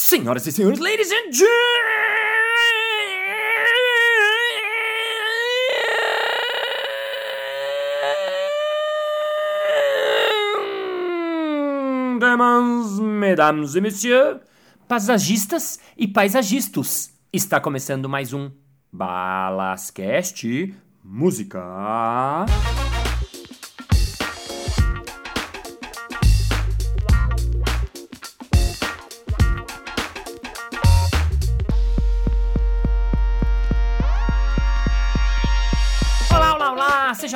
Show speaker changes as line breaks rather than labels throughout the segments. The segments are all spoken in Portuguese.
Senhoras e senhores, ladies and gentlemen, mesdames e messieurs, paisagistas e paisagistas, está começando mais um Balascast Música.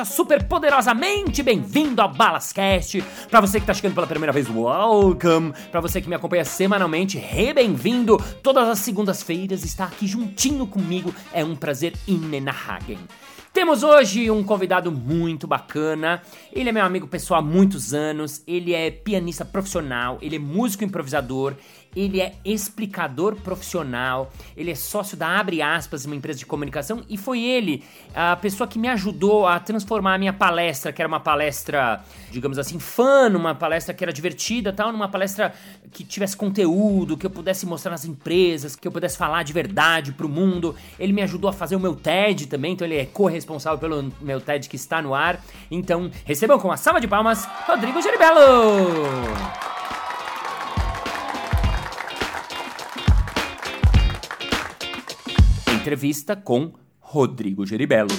Super poderosamente bem-vindo ao Balascast. Pra você que tá chegando pela primeira vez, welcome! Pra você que me acompanha semanalmente, re-bem-vindo! Todas as segundas-feiras está aqui juntinho comigo. É um prazer inenarrável. Temos hoje um convidado muito bacana. Ele é meu amigo pessoal há muitos anos. Ele é pianista profissional, ele é músico improvisador, ele é explicador profissional, ele é sócio da Abre Aspas, uma empresa de comunicação, e foi ele a pessoa que me ajudou a transformar a minha palestra, que era uma palestra, digamos assim, fã, uma palestra que era divertida, tal, numa palestra que tivesse conteúdo, que eu pudesse mostrar nas empresas, que eu pudesse falar de verdade pro mundo. Ele me ajudou a fazer o meu TED também, então ele é corresponsável pelo meu TED que está no ar. Então, recebam com uma salva de palmas, Rodrigo Geribello! Entrevista com Rodrigo Geribello.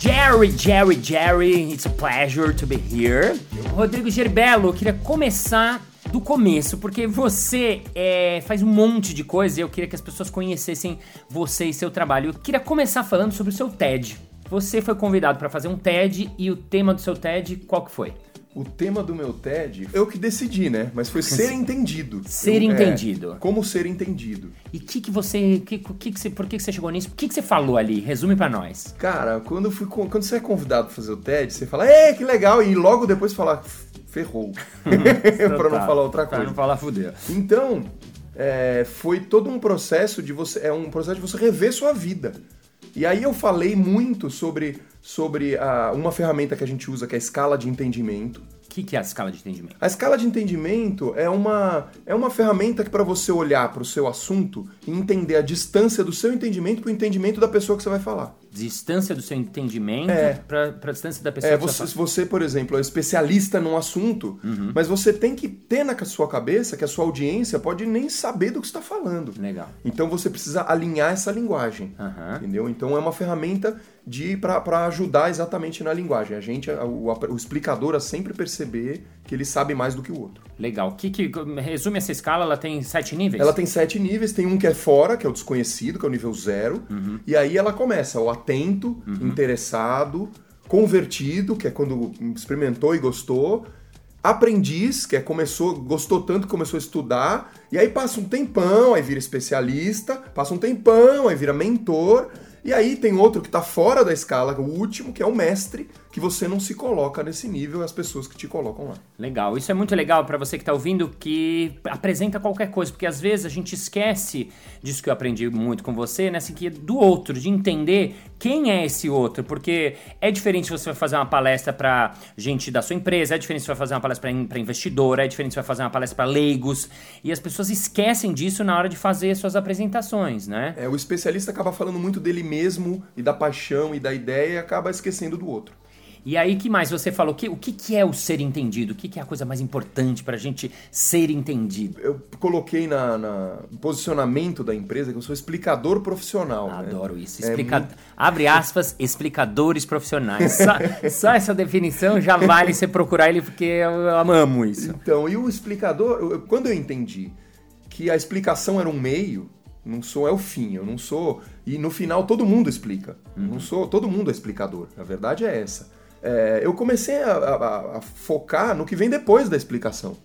Jerry, Jerry, Jerry, it's a pleasure to be here. Rodrigo Geribello, eu queria começar do começo, porque você é, faz um monte de coisa e eu queria que as pessoas conhecessem você e seu trabalho. Eu queria começar falando sobre o seu TED. Você foi convidado para fazer um TED e o tema do seu TED qual que foi?
O tema do meu TED, eu que decidi, né? Mas foi ser entendido.
Ser
Eu- é,
entendido.
como ser entendido.
E que que você, que, que que você, por que que você chegou nisso? O que que você falou ali? Resume pra nós.
Cara, quando, fui, quando você é convidado pra fazer o TED, você fala, é, que legal, e logo depois fala, ferrou. pra não falar outra
Pra
coisa.
não falar fuder.
Então, é, foi todo um processo de você. É um processo de você rever sua vida. E aí eu falei muito sobre, sobre a- uma ferramenta que a gente usa, que é a escala de entendimento.
O que que é a escala de entendimento?
A escala de entendimento é uma, é uma ferramenta que para você olhar para o seu assunto e entender a distância do seu entendimento para o entendimento da pessoa que você vai falar.
Distância do seu entendimento
É.
pra, pra distância da pessoa
É,
que
você,
você
se você, por exemplo, é especialista num assunto, mas você tem que ter na sua cabeça que a sua audiência pode nem saber do que está falando.
Legal.
Então você precisa alinhar essa linguagem.
Aham.
Entendeu? Então é uma ferramenta de para ajudar exatamente na linguagem. A gente, o, o explicador, a sempre perceber que ele sabe mais do que o outro.
Legal. Que que, resume essa escala, ela tem sete níveis?
Ela tem sete níveis, tem um que é fora, que é o desconhecido, que é o nível zero. E aí ela começa o atento, interessado, convertido, que é quando experimentou e gostou. Aprendiz, que é começou, gostou tanto que começou a estudar, e aí passa um tempão, aí vira especialista, passa um tempão, aí vira mentor, e aí tem outro que tá fora da escala, o último, que é o mestre, que você não se coloca nesse nível, as pessoas que te colocam lá.
Legal, isso é muito legal pra você que tá ouvindo que apresenta qualquer coisa, porque às vezes a gente esquece disso que eu aprendi muito com você, né? Assim, que do outro, de entender quem é esse outro, porque é diferente se você vai fazer uma palestra pra gente da sua empresa, é diferente se você vai fazer uma palestra pra in- pra investidor, é diferente se você vai fazer uma palestra pra leigos, e as pessoas esquecem disso na hora de fazer suas apresentações, né?
É, o especialista acaba falando muito dele mesmo e da paixão e da ideia e acaba esquecendo do outro.
E aí, que mais você falou? Que, o que, que é o ser entendido? O que, que é a coisa mais importante pra gente ser entendido?
Eu coloquei na, na- no posicionamento da empresa que eu sou explicador profissional. né?
Adoro isso.
É
Explica...
muito-
Abre aspas, explicadores profissionais. Só, só essa definição já vale você procurar ele porque eu, eu amo isso.
Então, e o explicador, eu- quando eu entendi que a explicação era um meio, não sou é o fim, eu não sou. E no final todo mundo explica. Eu Não sou, todo mundo é explicador. A verdade é essa. É, eu comecei a, a- a focar no que vem depois da explicação.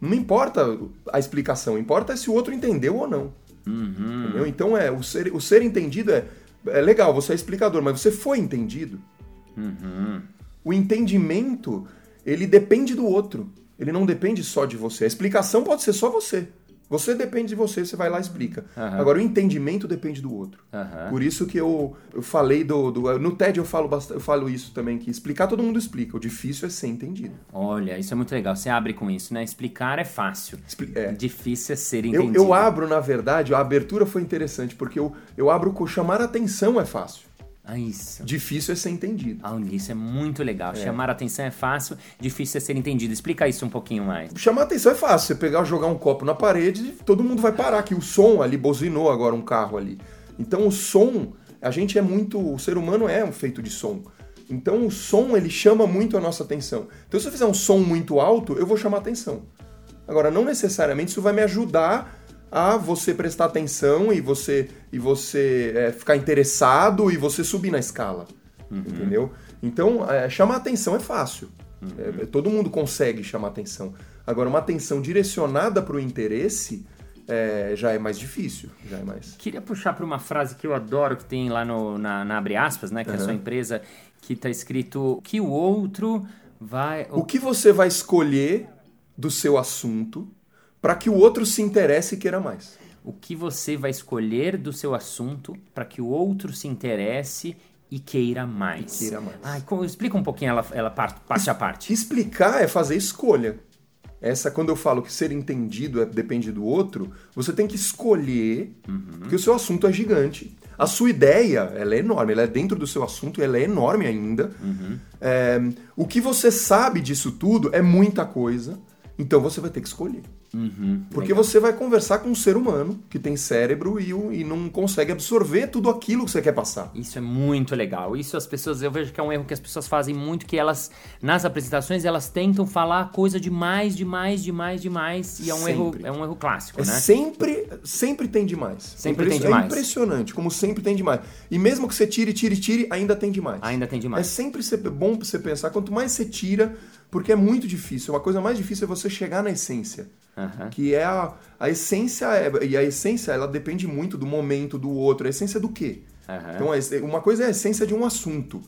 Não importa a explicação, importa se o outro entendeu ou não. Entendeu? Então é o ser, o ser entendido é, é legal, você é explicador, mas você foi entendido. O entendimento ele depende do outro. Ele não depende só de você. A explicação pode ser só você. Você depende de você, você vai lá e explica.
Aham.
Agora, o entendimento depende do outro.
Aham.
Por isso que eu, eu falei do, do- No TED eu falo, bastante, eu falo isso também, que explicar todo mundo explica. O difícil é ser entendido.
Olha, isso é muito legal. Você abre com isso, né? Explicar é fácil.
Expli- é.
Difícil é ser
Eu,
entendido.
eu abro, na verdade, a abertura foi interessante, porque eu, eu abro com chamar atenção é fácil.
Ah, isso.
Difícil é ser entendido.
Ah, isso é muito legal. Chamar a atenção é fácil, difícil é ser entendido. Explica isso um pouquinho mais.
Chamar atenção é fácil. Você pegar, jogar um copo na parede, todo mundo vai parar, que o som ali buzinou agora um carro ali. Então o som, a gente é muito, o ser humano é um feito de som. Então o som ele chama muito a nossa atenção. Então se eu fizer um som muito alto, eu vou chamar atenção. Agora não necessariamente isso vai me ajudar a você prestar atenção e você e você é, ficar interessado e você subir na escala, entendeu? Então é, chamar atenção é fácil. É, todo mundo consegue chamar atenção. Agora, uma atenção direcionada para o interesse é, já é mais difícil. Já é mais.
Queria puxar para uma frase que eu adoro, que tem lá no, na, na Abre Aspas, né? Que é a sua empresa, que tá escrito que o outro vai...
O que você vai escolher do seu assunto para que o outro se interesse e queira mais?
o que você vai escolher do seu assunto para que o outro se interesse e queira mais.
E queira mais.
Ai, explica um pouquinho ela, ela parte, parte a parte.
Explicar é fazer escolha. Essa, quando eu falo que ser entendido é- depende do outro, você tem que escolher, porque o seu assunto é gigante. A sua ideia, ela é enorme, ela é dentro do seu assunto, ela é enorme ainda. É, o que você sabe disso tudo é muita coisa, então você vai ter que escolher. Porque você vai conversar com um ser humano que tem cérebro e, e não consegue absorver tudo aquilo que você quer passar.
Isso é muito legal. Isso as pessoas, eu vejo que é um erro que as pessoas fazem muito, que elas, nas apresentações, elas tentam falar coisa demais, demais, demais, demais, e é um, erro, é um erro clássico,
É
né?
sempre, sempre tem demais.
Sempre
é
tem demais.
É impressionante, como sempre tem demais. E mesmo que você tire, tire, tire, ainda tem demais.
Ainda tem demais.
É sempre bom pra você pensar, quanto mais você tira, porque é muito difícil. Uma coisa mais difícil é você chegar na essência.
Aham.
Que é a, a essência, é- e a essência ela depende muito do momento do outro. A essência do quê?
Aham.
Então, uma coisa é a essência de um assunto.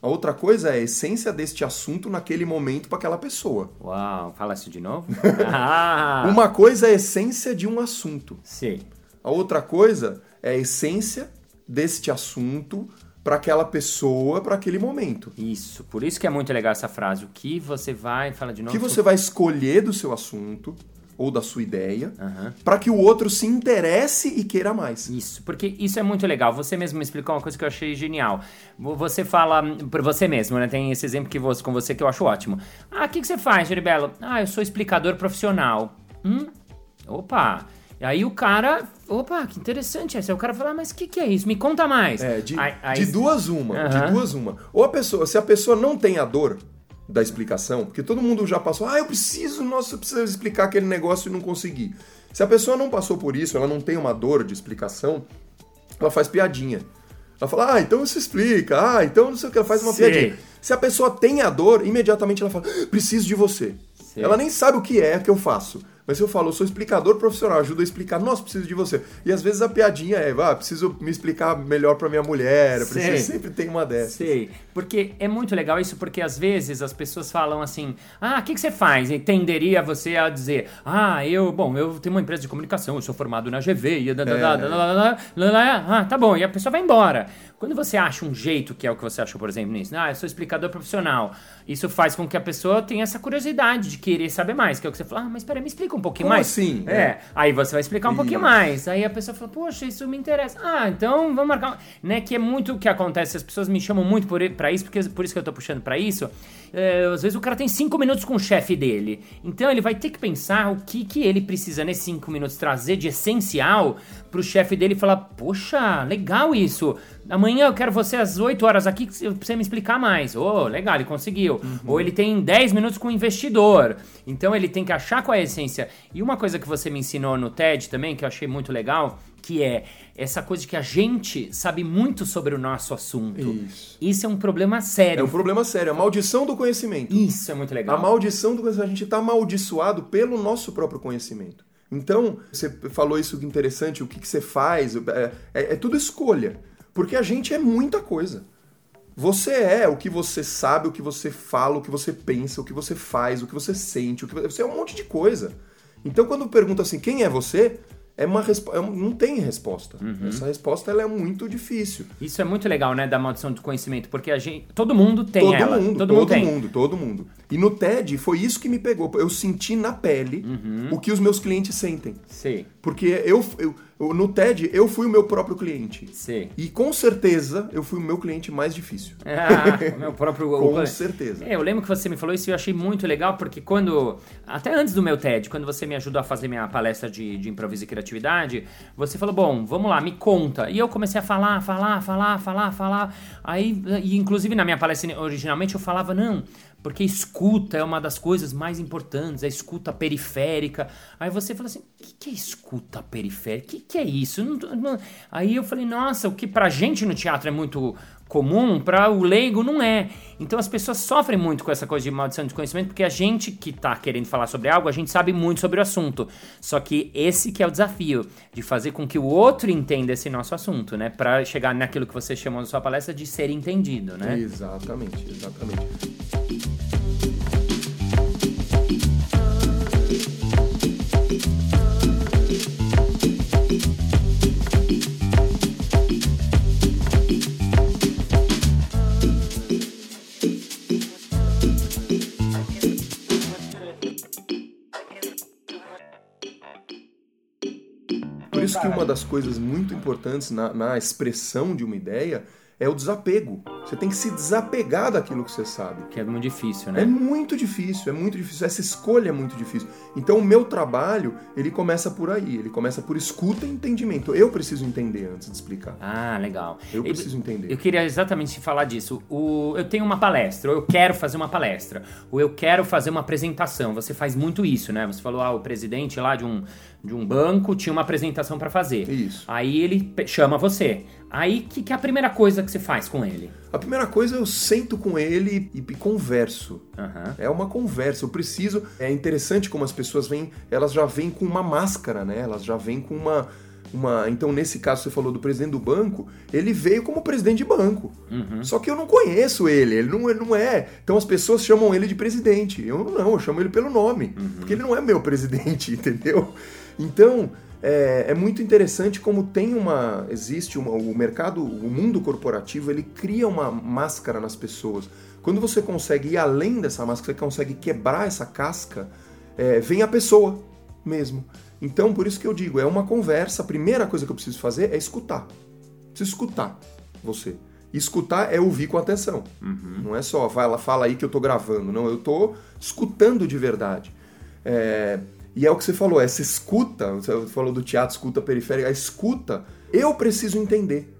A outra coisa é a essência deste assunto naquele momento para aquela pessoa.
Uau, fala isso de novo? ah,
Uma coisa é a essência de um assunto.
Sei.
A outra coisa é a essência deste assunto para aquela pessoa, para aquele momento.
Isso, por isso que é muito legal essa frase. O que você vai, fala de
O
novo.
que você vai escolher do seu assunto ou da sua ideia
Aham.
para que o outro se interesse e queira mais.
Isso, porque isso é muito legal. Você mesmo me explicou uma coisa que eu achei genial. Vo- Você fala por você mesmo, né? Tem esse exemplo que você, com você que eu acho ótimo. Ah, o que, que você faz, Geribello? Ah, eu sou explicador profissional. Hum? Opa! E aí o cara. Opa, que interessante. Aí o cara fala, ah, mas o que, que é isso? Me conta mais.
É, de,
Aí- aí-
de duas uma,
Aham.
de duas uma. Ou a pessoa, se a pessoa não tem a dor da explicação, porque todo mundo já passou, ah, eu preciso, nossa, eu preciso explicar aquele negócio e não consegui. Se a pessoa não passou por isso, ela não tem uma dor de explicação, ela faz piadinha. Ela fala, ah, então você explica, ah, então não sei o que, ela faz uma
Sei.
piadinha. Se a pessoa tem a dor, imediatamente ela fala, "Ah, preciso de você.
Sei.
Ela nem sabe o que é que eu faço. Mas eu falo, eu sou explicador profissional, ajuda a explicar. Nossa, preciso de você. E às vezes a piadinha é, ah, preciso me explicar melhor para minha mulher. eu Preciso, sempre tem uma dessas.
Sei. Porque é muito legal isso, porque às vezes as pessoas falam assim: ah, o que, que você faz? E tenderia você a dizer: ah, eu, bom, eu tenho uma empresa de comunicação, eu sou formado na GV. E é. da, da, da, ah, tá bom. E a pessoa vai embora. Quando você acha um jeito, que é o que você achou, por exemplo, nisso, ah, eu sou explicador profissional, isso faz com que a pessoa tenha essa curiosidade de querer saber mais, que é o que você fala, ah, mas peraí, me explica um pouquinho
Como
mais.
assim?
É.
É.
Aí você vai explicar um pouquinho
Isso.
mais. Aí a pessoa fala, poxa, isso me interessa. Ah, então vamos marcar. um- Né, que é muito o que acontece. As pessoas me chamam muito por, pra isso, porque por isso que eu tô puxando pra isso. É, às vezes o cara tem cinco minutos com o chefe dele. Então ele vai ter que pensar o que, que ele precisa nesses cinco minutos trazer de essencial pro chefe dele falar: Poxa, legal isso. Amanhã eu quero você às 8 horas aqui pra você me explicar mais. Ô, legal, ele conseguiu. Ou ele tem 10 minutos com o investidor. Então ele tem que achar qual é a essência. E uma coisa que você me ensinou no TED também, que eu achei muito legal, que é essa coisa de que a gente sabe muito sobre o nosso assunto.
Isso.
Isso é um problema
É
sério.
um problema sério, a maldição do conhecimento.
Isso é muito legal.
A maldição do conhecimento, a gente está amaldiçoado pelo nosso próprio conhecimento. Então, você falou isso que é interessante, o que, que você faz, é, é- é tudo escolha. Porque a gente é muita coisa. Você é o que você sabe, o que você fala, o que você pensa, o que você faz, o que você sente, o que você é um monte de coisa. Então quando pergunta assim, quem é você? É uma respo- é não tem resposta.
Uhum.
Essa resposta ela é muito difícil.
Isso é muito legal, né, da maldição do conhecimento, porque a gente, todo mundo tem
todo
ela.
mundo,
todo,
todo,
mundo tem.
mundo, todo mundo. E no TED foi isso que me pegou. Eu senti na pele
Uhum.
o que os meus clientes sentem.
Sim,
Porque eu- eu- no TED eu fui o meu próprio cliente.
sim.
E com certeza eu fui o meu cliente mais difícil.
Ah, meu próprio.
Com certeza.
É, eu lembro que você me falou isso e eu achei muito legal, porque quando. Até antes do meu TED, quando você me ajudou a fazer minha palestra de, de improviso e criatividade, você falou: bom, vamos lá, me conta. E eu comecei a falar, falar, falar, falar, falar. Aí, e inclusive na minha palestra originalmente eu falava: não, porque escuta é uma das coisas mais importantes, a escuta periférica. Aí você falou assim: o que, que é escuta periférica? O que, que é isso? Não- não- Aí eu falei: nossa, o que pra gente no teatro é muito comum, para o leigo não é. Então as pessoas sofrem muito com essa coisa de maldição de conhecimento, porque a gente que tá querendo falar sobre algo, a gente sabe muito sobre o assunto. Só que esse que é o desafio, de fazer com que o outro entenda esse nosso assunto, né? Para chegar naquilo que você chamou na sua palestra de ser entendido, né?
Exatamente, exatamente. Que uma das coisas muito importantes na, na expressão de uma ideia é o desapego. Você tem que se desapegar daquilo que você sabe.
Que é muito difícil,
É
né?
muito difícil, é muito difícil. Essa escolha é muito difícil. Então o meu trabalho, ele começa por aí. Ele começa por escuta e entendimento. Eu preciso entender antes de explicar.
Ah, legal.
Eu preciso entender.
Eu queria exatamente falar disso. O, eu tenho uma palestra, ou eu quero fazer uma palestra, ou eu quero fazer uma apresentação. Você faz muito isso, né? Você falou, ah, o presidente lá de um, de um banco tinha uma apresentação para fazer.
Isso.
Aí ele chama você. Aí, o que, que é a primeira coisa que você faz com ele?
A primeira coisa, eu sento com ele e, e converso.
Aham.
É uma conversa, eu preciso. É interessante como as pessoas vêm, elas já vêm com uma máscara, né? Elas já vêm com uma. uma então, nesse caso, você falou do presidente do banco, ele veio como presidente de banco. Só que eu não conheço ele, ele não, ele não é. Então as pessoas chamam ele de presidente. Eu não, eu chamo ele pelo nome, porque ele não é meu presidente, entendeu? Então. É, é muito interessante como tem uma existe uma, o mercado o mundo corporativo ele cria uma máscara nas pessoas quando você consegue ir além dessa máscara, você consegue quebrar essa casca, é, vem a pessoa mesmo. Então, por isso que eu digo, é uma conversa. A primeira coisa que eu preciso fazer é escutar. Preciso escutar você. Escutar é ouvir com atenção. Não é só, vai lá, fala aí que eu tô gravando. Não, eu tô escutando de verdade. É, e é o que você falou, essa escuta, você falou do teatro, escuta periférica, a escuta, eu preciso entender.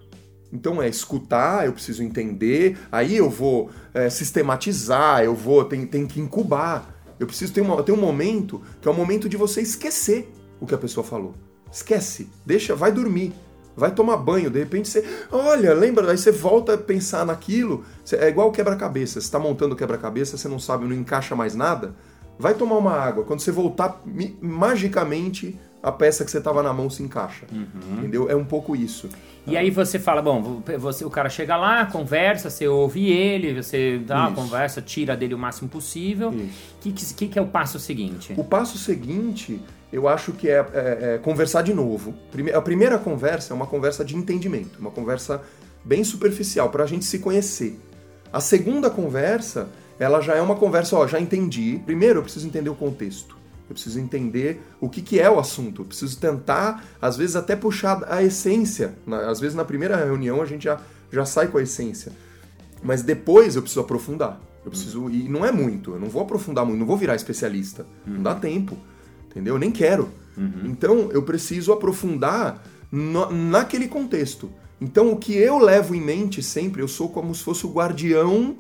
Então é escutar, eu preciso entender, aí eu vou é, sistematizar, eu vou, tem, tem que incubar. Eu preciso ter, uma, ter um momento que é o momento de você esquecer o que a pessoa falou. Esquece, deixa, vai dormir, vai tomar banho, de repente você, olha, lembra, aí você volta a pensar naquilo, é igual quebra-cabeça, você está montando quebra-cabeça, você não sabe, não encaixa mais nada, vai tomar uma água, quando você voltar, magicamente a peça que você tava na mão se encaixa, entendeu? É um pouco isso.
E aí você fala, bom, você, o cara chega lá, conversa, você ouve ele, você dá uma conversa, tira dele o máximo possível. O que, que que é o passo seguinte?
O passo seguinte, eu acho que é, é- é conversar de novo. Prime- A primeira conversa é uma conversa de entendimento, uma conversa bem superficial, para a gente se conhecer. A segunda conversa, ela já é uma conversa, ó, já entendi. Primeiro, eu preciso entender o contexto. Eu preciso entender o que, que é o assunto. Eu preciso tentar, às vezes, até puxar a essência. Às vezes, na primeira reunião, a gente já, já sai com a essência. Mas depois eu preciso aprofundar. Eu preciso. E não é muito, eu não vou aprofundar muito, não vou virar especialista. Não dá tempo. Entendeu? Eu nem quero. Então eu preciso aprofundar no- naquele contexto. Então o que eu levo em mente sempre, eu sou como se fosse o guardião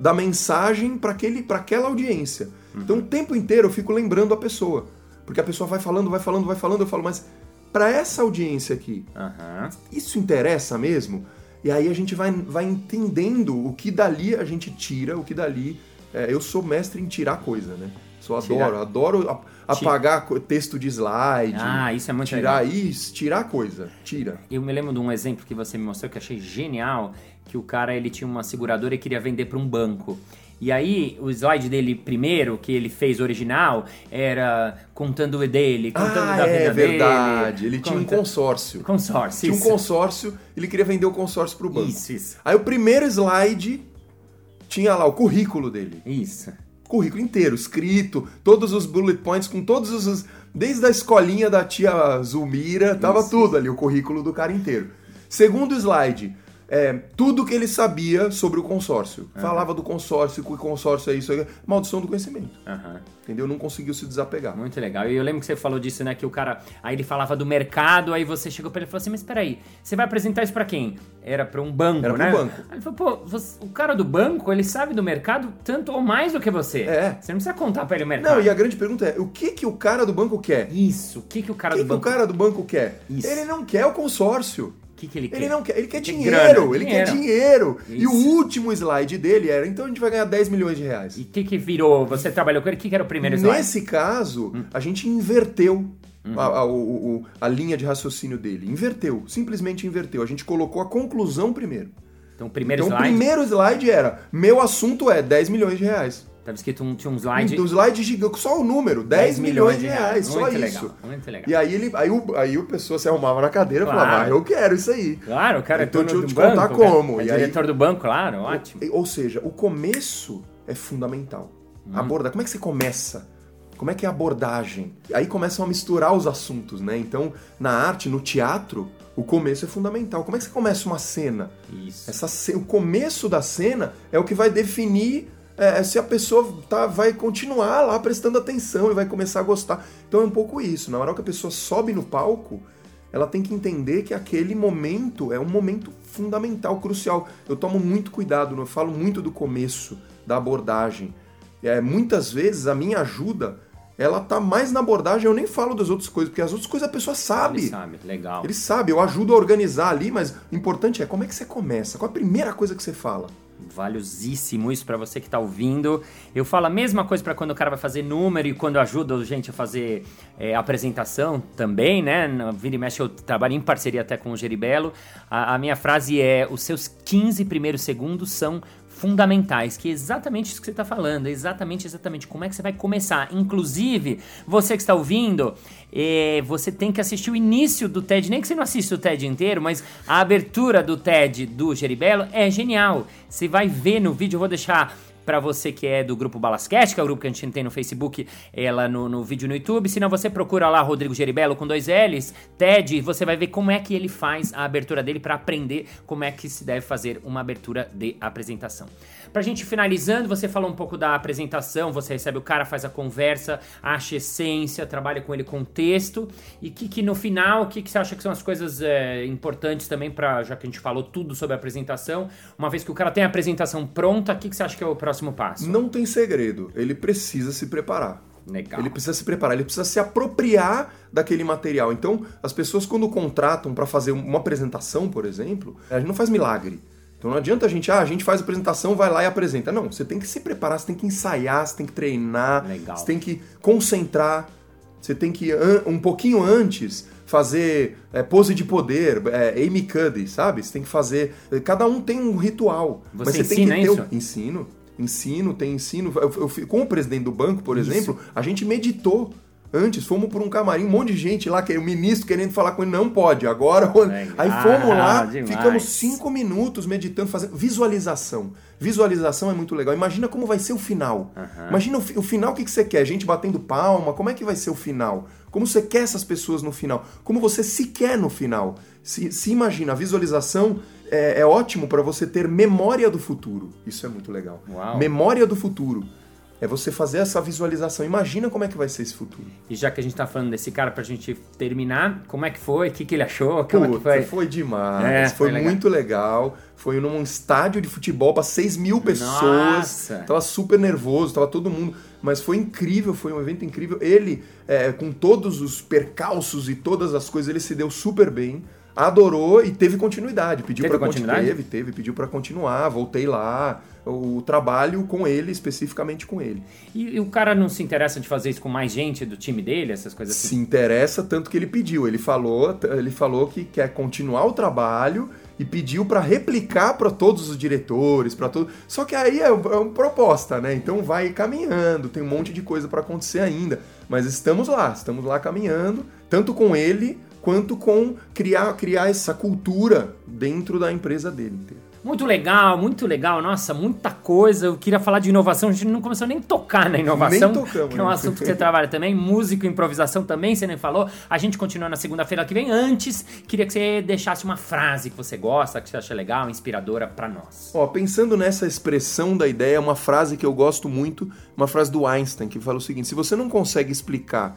da mensagem para aquela audiência. Então o tempo inteiro eu fico lembrando a pessoa. Porque a pessoa vai falando, vai falando, vai falando, eu falo, mas para essa audiência aqui,
Aham.
isso interessa mesmo? E aí a gente vai, vai entendendo o que dali a gente tira, o que dali. é, eu sou mestre em tirar coisa, né? Só
Tirar.
adoro, adoro a- apagar co- texto de slide.
Ah, isso é muito
tirar
legal.
isso, tirar coisa, tira.
Eu me lembro de um exemplo que você me mostrou que achei genial, que o cara ele tinha uma seguradora e queria vender para um banco. E aí, o slide dele primeiro, que ele fez original, era contando o dele, contando
ah,
da
é
vida
verdade.
dele.
Ele tinha um
conta-
consórcio.
Consórcio,
Tinha um
isso.
consórcio, ele queria vender o consórcio pro banco.
Isso, isso.
Aí o primeiro slide tinha lá o currículo dele.
Isso.
Currículo inteiro, escrito, todos os bullet points, com todos os. Desde a escolinha da tia Zulmira, tava
Isso.
tudo ali, o currículo do cara inteiro. Segundo slide, é, tudo que ele sabia sobre o consórcio. Falava do consórcio, que o consórcio é isso, é maldição do conhecimento.
Aham.
Entendeu? Não conseguiu se desapegar.
Muito legal. E eu lembro que você falou disso, né? Que o cara. Aí ele falava do mercado, aí você chegou pra ele e falou assim: Mas peraí, você vai apresentar isso pra quem? Era pra um banco,
Era
né?
banco.
Aí ele falou: Pô, você- o cara do banco, ele sabe do mercado tanto ou mais do que você.
É.
Você não precisa contar pra ele o mercado.
Não, e a grande pergunta é: o que, que o cara do banco quer?
Isso. O que, que o cara
O que,
do
que o
banco.
cara do banco quer?
Isso.
Ele não quer o consórcio.
O que, que ele quer?
Ele não quer, ele quer
Ele quer
dinheiro,
grana,
ele quer
dinheiro.
dinheiro. E o
Isso.
último slide dele era, então a gente vai ganhar 10 milhões de reais.
E o que, que virou? Você trabalhou com ele? O que, que era o primeiro slide?
Nesse caso, a gente inverteu a, a- o- o- a linha de raciocínio dele. Inverteu, simplesmente inverteu. A gente colocou a conclusão primeiro.
Então, o primeiro
então o
slide.
primeiro slide era: meu assunto é 10 milhões de reais.
Tava escrito um, tinha um slide.
Do slide gigante, só o número, 10, milhões, de reais, só isso.
Muito legal.
E aí, ele, aí, o, aí o pessoa se arrumava na cadeira e
Claro.
falava: ah, eu quero isso aí.
Claro, o cara
Então,
é dono do
eu te
banco.
contar como.
É
E aí-
diretor do banco, claro, ótimo.
Ou seja, o começo é fundamental. Abordar. Como é que você começa? Como é que é a abordagem? Aí começam a misturar os assuntos, né? Então, na arte, no teatro, o começo é fundamental. Como é que você começa uma cena?
Isso.
Essa o começo da cena é o que vai definir é, se a pessoa tá, vai continuar lá prestando atenção e vai começar a gostar. Então é um pouco isso. Na hora que a pessoa sobe no palco, ela tem que entender que aquele momento é um momento fundamental, crucial. Eu tomo muito cuidado, eu falo muito do começo, da abordagem. É, muitas vezes a minha ajuda, ela tá mais na abordagem, eu nem falo das outras coisas, porque as outras coisas a pessoa sabe.
Ele sabe, legal.
Ele sabe, eu ajudo a organizar ali, mas o importante é como é que você começa, qual é a primeira coisa que você fala.
Valiosíssimo isso pra você que tá ouvindo. Eu falo a mesma coisa pra quando o cara vai fazer número e quando eu ajudo a gente a fazer é, apresentação também, né? Na Vira e Mexe eu trabalho em parceria até com o Geribelo. A, a minha frase é: os seus 15 primeiros segundos são fundamentais, que é exatamente isso que você está falando, é exatamente, exatamente como é que você vai começar. Inclusive, você que está ouvindo, é, você tem que assistir o início do TED, nem que você não assista o TED inteiro, mas a abertura do TED do Geribello é genial. Você vai ver no vídeo, eu vou deixar para você que é do grupo Balascast, que é o grupo que a gente tem no Facebook, ela no, no vídeo no YouTube. Se não, você procura lá Rodrigo Geribello com dois L's, TED, você vai ver como é que ele faz a abertura dele para aprender como é que se deve fazer uma abertura de apresentação. Pra gente finalizando, você falou um pouco da apresentação, você recebe o cara, faz a conversa, acha essência, trabalha com ele com texto, e que, que no final, o que, que você acha que são as coisas é, importantes também para já que a gente falou tudo sobre a apresentação, uma vez que o cara tem a apresentação pronta, o que, que você acha que é o próximo passo?
Não tem segredo, ele precisa se preparar.
Legal.
Ele precisa se preparar, ele precisa se apropriar daquele material. Então, as pessoas quando contratam para fazer uma apresentação, por exemplo, a gente não faz milagre. Então não adianta a gente, ah, a gente faz a apresentação, vai lá e apresenta. Não, você tem que se preparar, você tem que ensaiar, você tem que treinar,
Legal.
você tem que concentrar, você tem que um pouquinho antes fazer é, pose de poder, é, Amy Cuddy, sabe? Você tem que fazer. Cada um tem um ritual.
Você
mas você
ensina
tem que ter
isso?
o- Ensino. Ensino, tem ensino. Eu, eu com o presidente do banco, por
Isso.
exemplo, a gente meditou. Antes, fomos por um camarim, um monte de gente lá, que o ministro querendo falar com ele, não pode, agora.
Legal,
Aí fomos lá, ficamos cinco minutos meditando, fazendo visualização. Visualização é muito legal. Imagina como vai ser o final.
Aham.
Imagina o, o final, o que, que você quer? Gente batendo palma, como é que vai ser o final? Como você quer essas pessoas no final? Como você se quer no final? Se, se imagina, a visualização é, é ótimo para você ter memória do futuro. Isso é muito legal.
Uau.
Memória do futuro. É você fazer essa visualização. Imagina como é que vai ser esse futuro.
E já que a gente tá falando desse cara, pra gente terminar, como é que foi? O que, que ele achou? Como é que
Puta,
foi?
foi demais.
É,
foi
foi
muito legal. Foi num estádio de futebol para 6 mil pessoas.
Nossa.
Tava super nervoso, tava todo mundo. Mas foi incrível, foi um evento incrível. Ele, é, com todos os percalços e todas as coisas, ele se deu super bem. Adorou e teve continuidade. Pediu para
continuidade?
Teve, teve, pediu para continuar. Voltei lá. O trabalho com ele, especificamente com ele.
E, e o cara não se interessa de fazer isso com mais gente do time dele, essas coisas assim?
se interessa tanto que ele pediu. Ele falou, ele falou que quer continuar o trabalho e pediu para replicar para todos os diretores, para todo. Só que aí é, uma é proposta, né? Então vai caminhando, tem um monte de coisa para acontecer ainda, mas estamos lá, estamos lá caminhando, tanto com ele quanto com criar, criar essa cultura dentro da empresa dele inteira.
Muito legal, muito legal. Nossa, muita coisa. Eu queria falar de inovação, a gente não começou nem a tocar na inovação.
Nem tocamos,
que é um né? assunto que você trabalha também. Músico, improvisação também, você nem falou. A gente continua na segunda-feira que vem. Antes, queria que você deixasse uma frase que você gosta, que você acha legal, inspiradora para nós.
Ó, pensando nessa expressão da ideia, uma frase que eu gosto muito, uma frase do Einstein, que fala o seguinte: se você não consegue explicar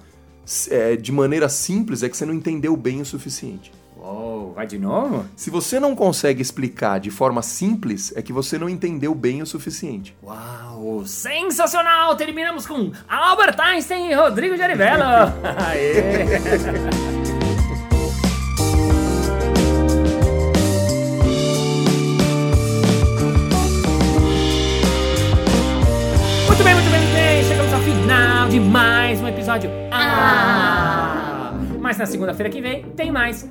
é, de maneira simples, é que você não entendeu bem o suficiente.
Uou, vai de novo?
Se você não consegue explicar de forma simples, é que você não entendeu bem o suficiente.
Uau, sensacional! Terminamos com Albert Einstein e Rodrigo de Arivelo. Aê! De mais um episódio. Ah! Mas na segunda-feira que vem tem mais.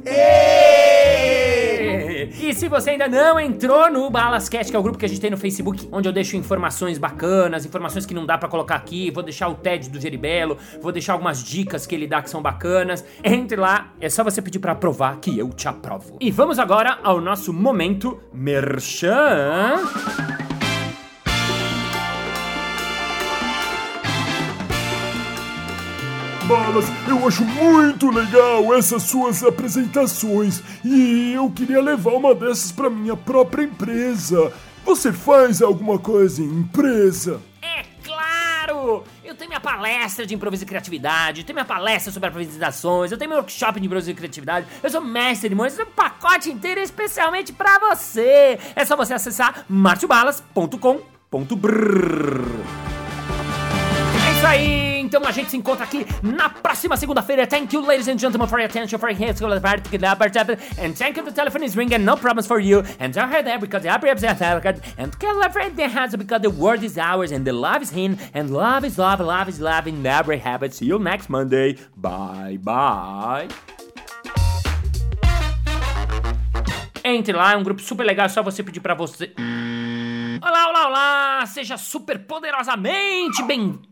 E se você ainda não entrou no Balascast, que é o grupo que a gente tem no Facebook, onde eu deixo informações bacanas, informações que não dá para colocar aqui, vou deixar o TED do Geribelo, vou deixar algumas dicas que ele dá que são bacanas. Entre lá, é só você pedir para aprovar que eu te aprovo. E vamos agora ao nosso momento merchan.
Balas, eu acho muito legal essas suas apresentações e eu queria levar uma dessas para minha própria empresa. Você faz alguma coisa em empresa?
É claro! Eu tenho minha palestra de improviso e criatividade, eu tenho minha palestra sobre apresentações, eu tenho meu workshop de improviso e criatividade, eu sou mestre de cerimônias, um pacote inteiro especialmente para você. É só você acessar marciobalas.com.br. É isso aí! Então a gente se encontra aqui na próxima segunda-feira. Thank you, ladies and gentlemen, for your attention, for your hands, and thank you. The telephone is ringing, no problems for you. And I heard that because the opera and celebrate the hands because the world is ours and the love is him and love is love, love is love in every habit. See you next Monday. Bye bye. Entre lá, é um grupo super legal, é só você pedir para você. Olá, olá, olá! Seja super poderosamente bem